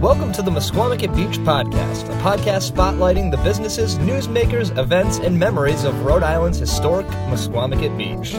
Welcome to the Misquamicut Beach Podcast, a podcast spotlighting the businesses, newsmakers, events, and memories of Rhode Island's historic Misquamicut Beach.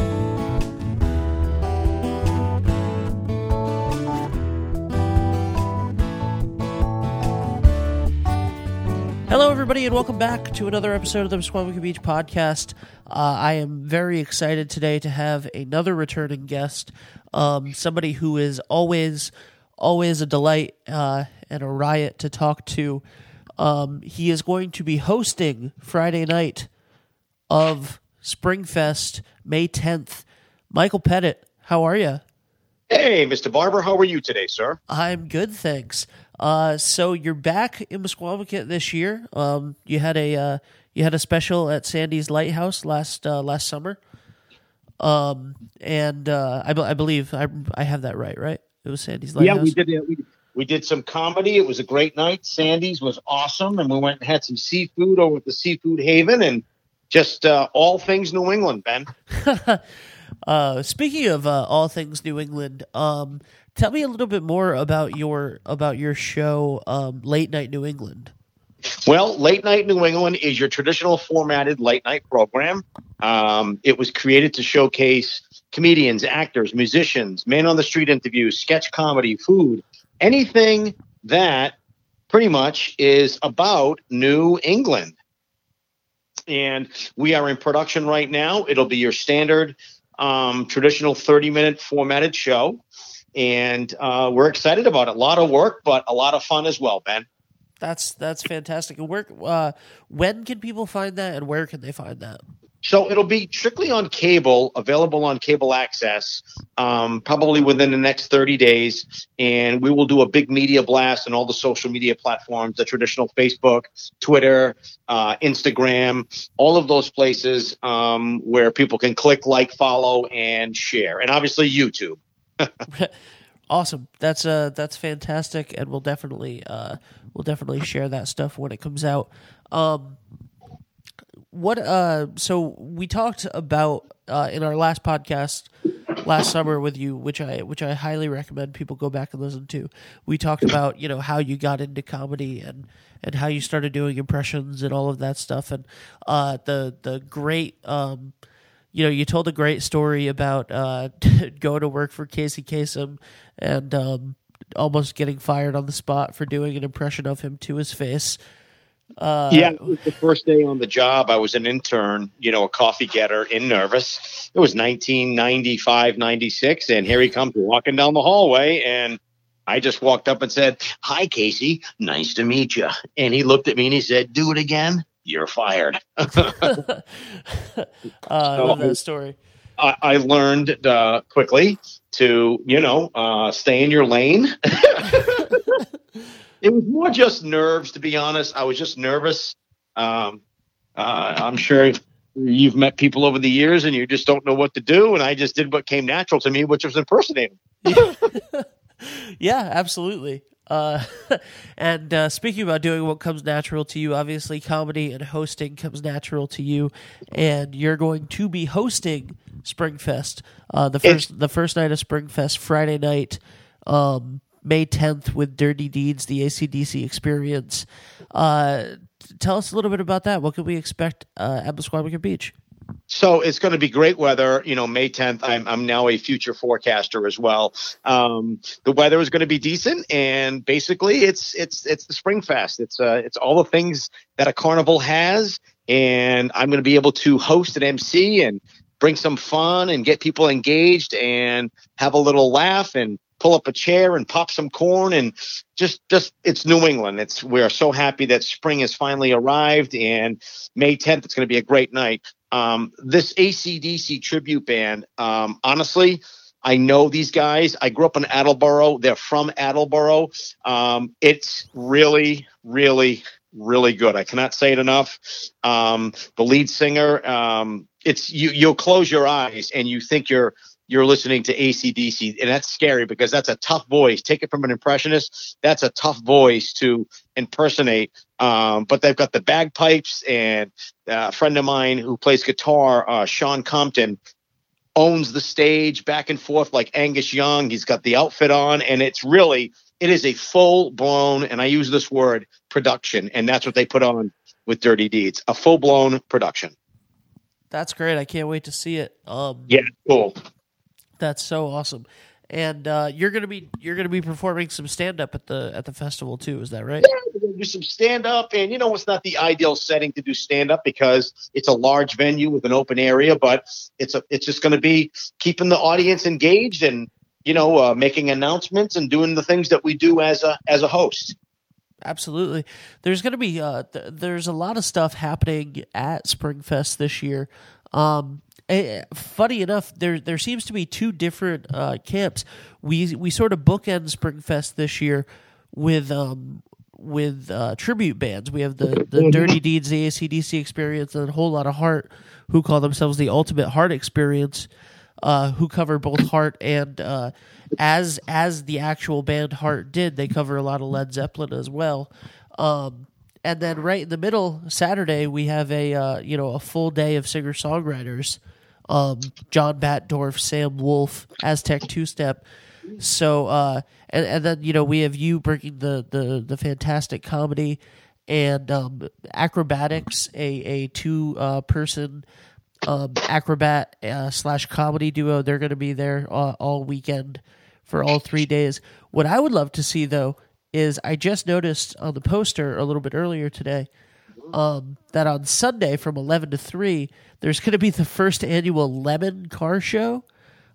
Hello, everybody, and welcome back to another episode of the Misquamicut Beach Podcast. Uh, I am very excited today to have another returning guest, um, somebody who is always, always a delight uh, and a riot to talk to. Um, he is going to be hosting Friday night of Springfest, May 10th. Michael Petit, how are you? Hey, Mr. Barber, how are you today, sir? I'm good, thanks. Uh, so you're back in Misquamicut this year. Um, you had a uh, you had a special at Sandy's Lighthouse last uh, last summer. Um, and uh, I, I believe I I have that right, right? It was Sandy's Lighthouse. Yeah, we did it. We, we did some comedy. It was a great night. Sandy's was awesome, and we went and had some seafood over at the Seafood Haven, and just uh, all things New England, Ben. Uh, speaking of uh, all things New England, um, tell me a little bit more about your about your show, um, Late Night New England. Well, Late Night New England is your traditional formatted late night program. Um, it was created to showcase comedians, actors, musicians, man on the street interviews, sketch comedy, food, anything that pretty much is about New England. And we are in production right now. It'll be your standard um, traditional 30 minute formatted show. And uh, we're excited about it. A lot of work, but a lot of fun as well, Ben. That's that's fantastic. And where uh, when can people find that, and where can they find that? So it'll be strictly on cable, available on cable access, um, probably within the next 30 days. And we will do a big media blast on all the social media platforms, the traditional Facebook, Twitter, uh, Instagram, all of those places um, where people can click, like, follow, and share. And obviously YouTube. Awesome. That's uh that's fantastic, and we'll definitely uh we'll definitely share that stuff when it comes out. Um, what uh so we talked about uh in our last podcast last summer with you which i which i highly recommend people go back and listen to. We talked about you know how you got into comedy and and how you started doing impressions and all of that stuff. And uh the the great um you know you told a great story about uh going to work for casey Kasem and um almost getting fired on the spot for doing an impression of him to his face uh, yeah, it was the first day on the job. I was an intern, you know, a coffee getter in Nervous. It was 1995, 96. And here he comes walking down the hallway. And I just walked up and said, Hi, Casey. Nice to meet you. And he looked at me and he said, Do it again. You're fired. uh, I love that story. I, I learned uh, quickly to, you know, uh, stay in your lane. it was more just nerves, to be honest. I was just nervous. Um, uh, I'm sure you've met people over the years and you just don't know what to do. And I just did what came natural to me, which was impersonating. yeah, absolutely. Uh, and uh, speaking about doing what comes natural to you, obviously comedy and hosting comes natural to you, and you're going to be hosting Springfest, uh, the first It's- the first night of Springfest, Friday night, um, May 10th, with Dirty Deeds, the AC/DC experience. Uh, tell us a little bit about that. What can we expect uh, at Misquamicut Beach? So it's going to be great weather. You know, May 10th. I'm I'm now a future forecaster as well. Um, the weather is going to be decent, and basically, it's it's it's the Spring Fest. It's uh it's all the things that a carnival has, and I'm going to be able to host an MC and bring some fun and get people engaged and have a little laugh and pull up a chair and pop some corn and just just it's New England. It's we're so happy that spring has finally arrived and May 10th it's going to be a great night. Um, this AC/DC tribute band, um, honestly, I know these guys. I grew up in Attleboro. They're from Attleboro. Um, it's really, really, really good. I cannot say it enough. Um, the lead singer, um, it's you. You'll close your eyes and you think you're you're listening to AC/DC, and that's scary because that's a tough voice. Take it from an impressionist. That's a tough voice to impersonate. Um, but they've got the bagpipes, and uh, a friend of mine who plays guitar, uh, Sean Compton, owns the stage back and forth like Angus Young. He's got the outfit on, and it's really it is a full blown, and I use this word production, and that's what they put on with Dirty Deeds, a full blown production. That's great. I can't wait to see it. Um, Yeah, cool. That's so awesome. And uh, you're gonna be you're gonna be performing some stand up at the at the festival too. Is that right? Yeah, we're gonna do some stand up, and you know it's not the ideal setting to do stand up because it's a large venue with an open area, but it's a it's just going to be keeping the audience engaged and you know uh, making announcements and doing the things that we do as a as a host. Absolutely. There's going to be uh, th- there's a lot of stuff happening at Springfest this year. Um, funny enough, there there seems to be two different uh, camps. We we sort of bookend Springfest this year with um with uh, tribute bands. We have the the Dirty Deeds, the AC/DC Experience, and a whole lot of Heart, who call themselves the Ultimate Heart Experience, uh, who cover both Heart and uh, as as the actual band Heart did, they cover a lot of Led Zeppelin as well. Um, and then right in the middle, Saturday, we have a uh, you know a full day of singer songwriters. Um, John Batdorf, Sam Wolf, Aztec Two Step. So uh, and, and then you know we have you bringing the the the fantastic comedy and um, acrobatics, a a two uh, person um, acrobat uh, slash comedy duo. They're going to be there uh, all weekend for all three days. What I would love to see though is I just noticed on the poster a little bit earlier today um, that on Sunday from eleven to three, there's going to be the first annual Lemon Car Show.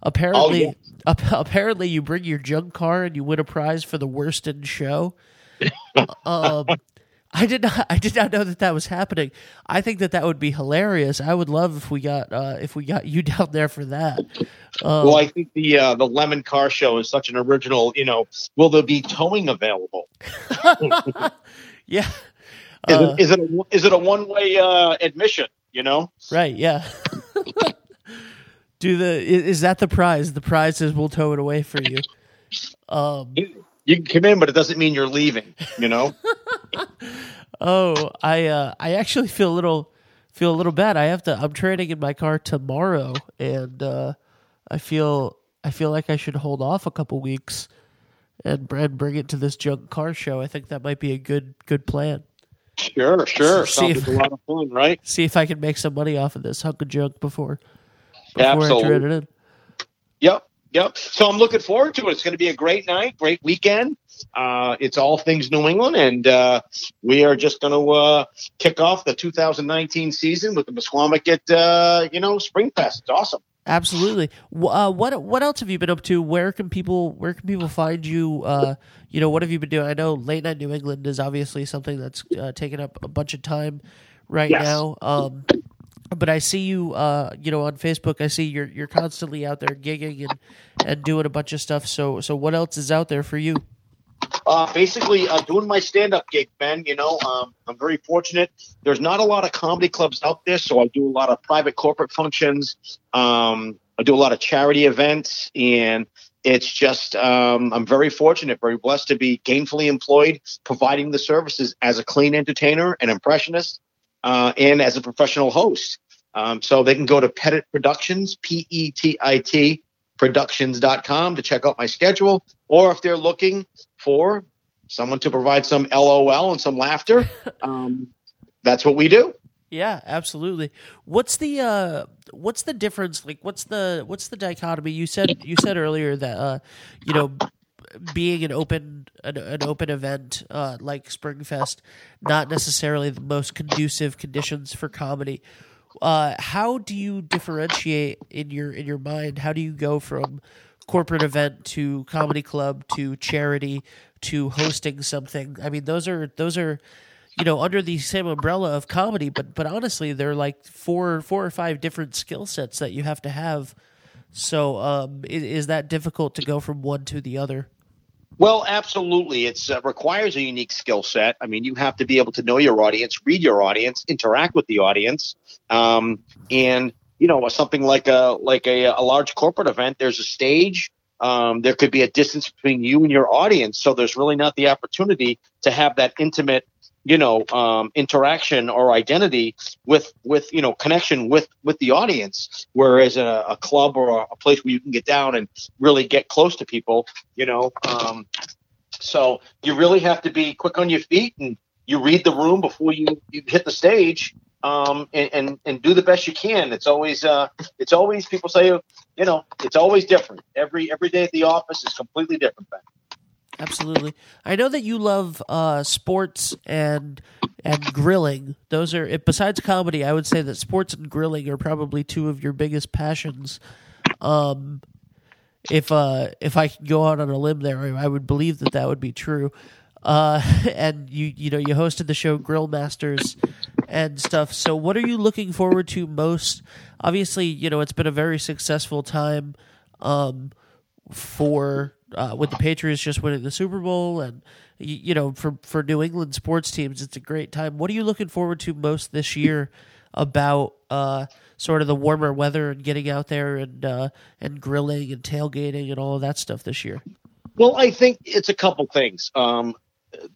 Apparently, Oh, ap- apparently, you bring your junk car and you win a prize for the worst in show. um, I did not. I did not know that that was happening. I think that that would be hilarious. I would love if we got uh, if we got you down there for that. Um, well, I think the uh, the Lemon Car Show is such an original. You know, will there be towing available? yeah, Is, Uh, it, is it a, is it a one way uh, admission? You know, right. Yeah. Do the is that the prize? The prize is we'll tow it away for you. Um, you, you can come in, but it doesn't mean you're leaving. You know. Oh, I uh, I actually feel a little feel a little bad. I have to. I'm trading in my car tomorrow, and uh, I feel I feel like I should hold off a couple weeks and and bring it to this junk car show. I think that might be a good good plan. Sure, sure. See Sounds if- like a lot of fun, right? See if I can make some money off of this hunk of junk before before I Absolutely. trade it in. Yep, yep. So I'm looking forward to it. It's going to be a great night, great weekend. Uh, it's all things New England, and uh, we are just going to uh, kick off the 2019 season with the Misquamicut, uh, you know, Spring Fest. It's awesome. Absolutely. Uh, what what else have you been up to? Where can people Where can people find you? Uh, you know, what have you been doing? I know late night New England is obviously something that's uh, taken up a bunch of time right Yes. now. Um, but I see you, uh, you know, on Facebook. I see you're you're constantly out there gigging and and doing a bunch of stuff. So so what else is out there for you? Uh, basically, uh, doing my stand-up gig, Ben. You know, um, I'm very fortunate. There's not a lot of comedy clubs out there, so I do a lot of private corporate functions. Um, I do a lot of charity events, and it's just um, I'm very fortunate, very blessed to be gainfully employed, providing the services as a clean entertainer, and impressionist, uh, and as a professional host. Um, so they can go to Petit Productions, P E T I T productions.com to check out my schedule, or if they're looking for someone to provide some LOL and some laughter, um, that's what we do. Yeah, absolutely. What's the uh what's the difference like what's the what's the dichotomy? You said you said earlier that uh you know being an open an, an open event uh like Springfest not necessarily the most conducive conditions for comedy. Uh how do you differentiate in your in your mind? How do you go from corporate event to comedy club to charity to hosting something? I mean, those are those are you know under the same umbrella of comedy but but honestly they're like four four or five different skill sets that you have to have so um is, is that difficult to go from one to the other Well, absolutely. It uh, requires a unique skill set. I mean, you have to be able to know your audience, read your audience, interact with the audience, um, and you know something like a like a, a large corporate event. There's a stage. Um, there could be a distance between you and your audience, so there's really not the opportunity to have that intimate, you know, um, interaction or identity with with you know connection with with the audience. Whereas a, a club or a, a place where you can get down and really get close to people, you know, um, So you really have to be quick on your feet and you read the room before you, you hit the stage um, and, and, and do the best you can. It's always uh, it's always people say you know it's always different. Every every day at the office is completely different. Absolutely. I know that you love uh, sports and and grilling. Those are besides comedy. I would say that sports and grilling are probably two of your biggest passions. Um, if uh, if I could go out on a limb there, I would believe that that would be true. Uh, and you you know you hosted the show Grill Masters and stuff. So what are you looking forward to most? Obviously, you know it's been a very successful time um, for uh, with the Patriots just winning the Super Bowl, and you, know for for New England sports teams, it's a great time. What are you looking forward to most this year about uh, sort of the warmer weather and getting out there and uh, and grilling and tailgating and all of that stuff this year? Well, I think it's a couple things. Um,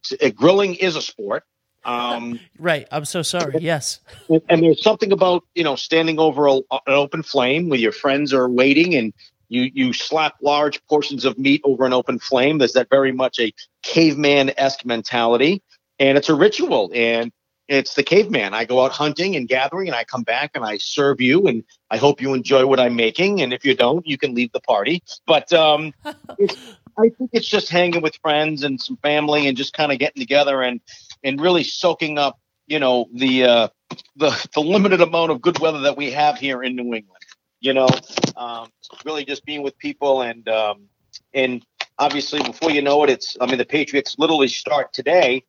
t- grilling is a sport. Um, right. I'm so sorry. Yes. And there's something about you know standing over a, an open flame where your friends are waiting and you you slap large portions of meat over an open flame. There's that very much a caveman esque mentality, and it's a ritual. And it's the caveman. I go out hunting and gathering, and I come back and I serve you, and I hope you enjoy what I'm making. And if you don't, you can leave the party. But um, I think it's just hanging with friends and some family, and just kind of getting together and and really soaking up, you know, the uh, the the limited amount of good weather that we have here in New England you know, um, really just being with people and um, and obviously before you know it, it's I mean the Patriots literally start today.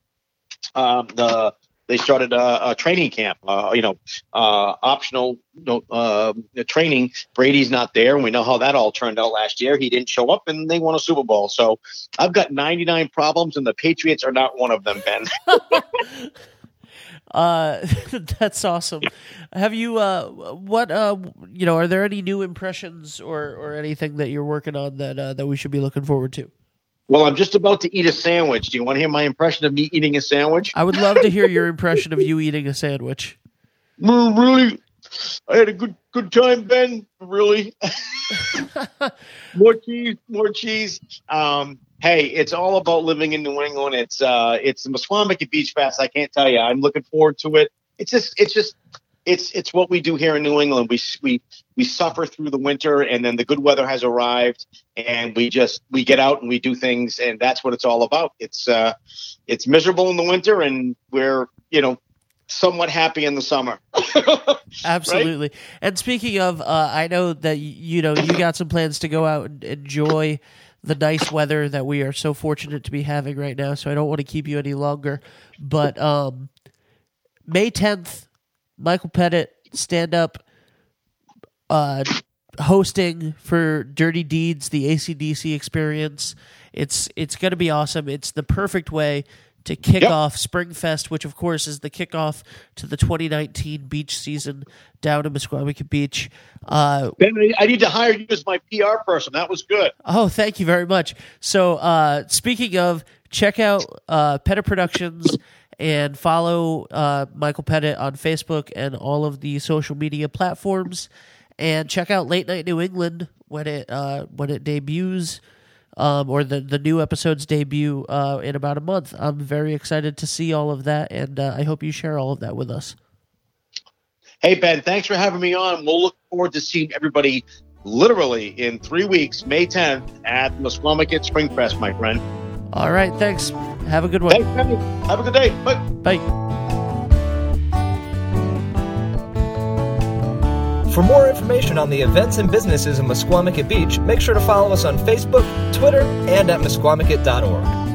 Um, the they started a, a training camp, uh, you know, uh, optional you know, uh, training. Brady's not there, and we know how that all turned out last year. He didn't show up, and they won a Super Bowl. So I've got 99 problems, and the Patriots are not one of them, Ben. Uh, that's awesome. Have you uh, what uh, you know? Are there any new impressions or or anything that you're working on that uh, that we should be looking forward to? Well, I'm just about to eat a sandwich. Do you want to hear my impression of me eating a sandwich? I would love to hear your impression of you eating a sandwich. Really, I had a good good time, Ben. Really, more cheese, more cheese. Um, hey, it's all about living in New England. It's uh, it's the Beach Fest. I can't tell you. I'm looking forward to it. It's just, it's just, it's it's what we do here in New England. We we we suffer through the winter, and then the good weather has arrived, and we just we get out and we do things, and that's what it's all about. It's uh, it's miserable in the winter, and we're you know somewhat happy in the summer. Absolutely. Right? And speaking of, uh, I know that you know you got some plans to go out and enjoy the nice weather that we are so fortunate to be having right now. So I don't want to keep you any longer. But um, May 10th, Michael Petit, stand up, uh, hosting for Dirty Deeds, the AC/DC experience. It's it's going to be awesome. It's the perfect way to kick yep. off Springfest, which of course is the kickoff to the 2019 beach season down in Misquamicut Beach. Uh, ben, I need to hire you as my PR person. That was good. Oh, thank you very much. So, uh, speaking of, check out uh, Petit Productions and follow uh, Michael Petit on Facebook and all of the social media platforms. And check out Late Night New England when it uh, when it debuts um, or the the new episodes debut uh, in about a month. I'm very excited to see all of that, and uh, I hope you share all of that with us. Hey Ben, thanks for having me on. We'll look forward to seeing everybody literally in three weeks, May 10th at Misquamicut Spring Fest, my friend. All right, thanks. Have a good one. Thanks, Have a good day. Bye. Bye. For more information on the events and businesses in Misquamicut Beach, make sure to follow us on Facebook, Twitter, and at misquamicut.org.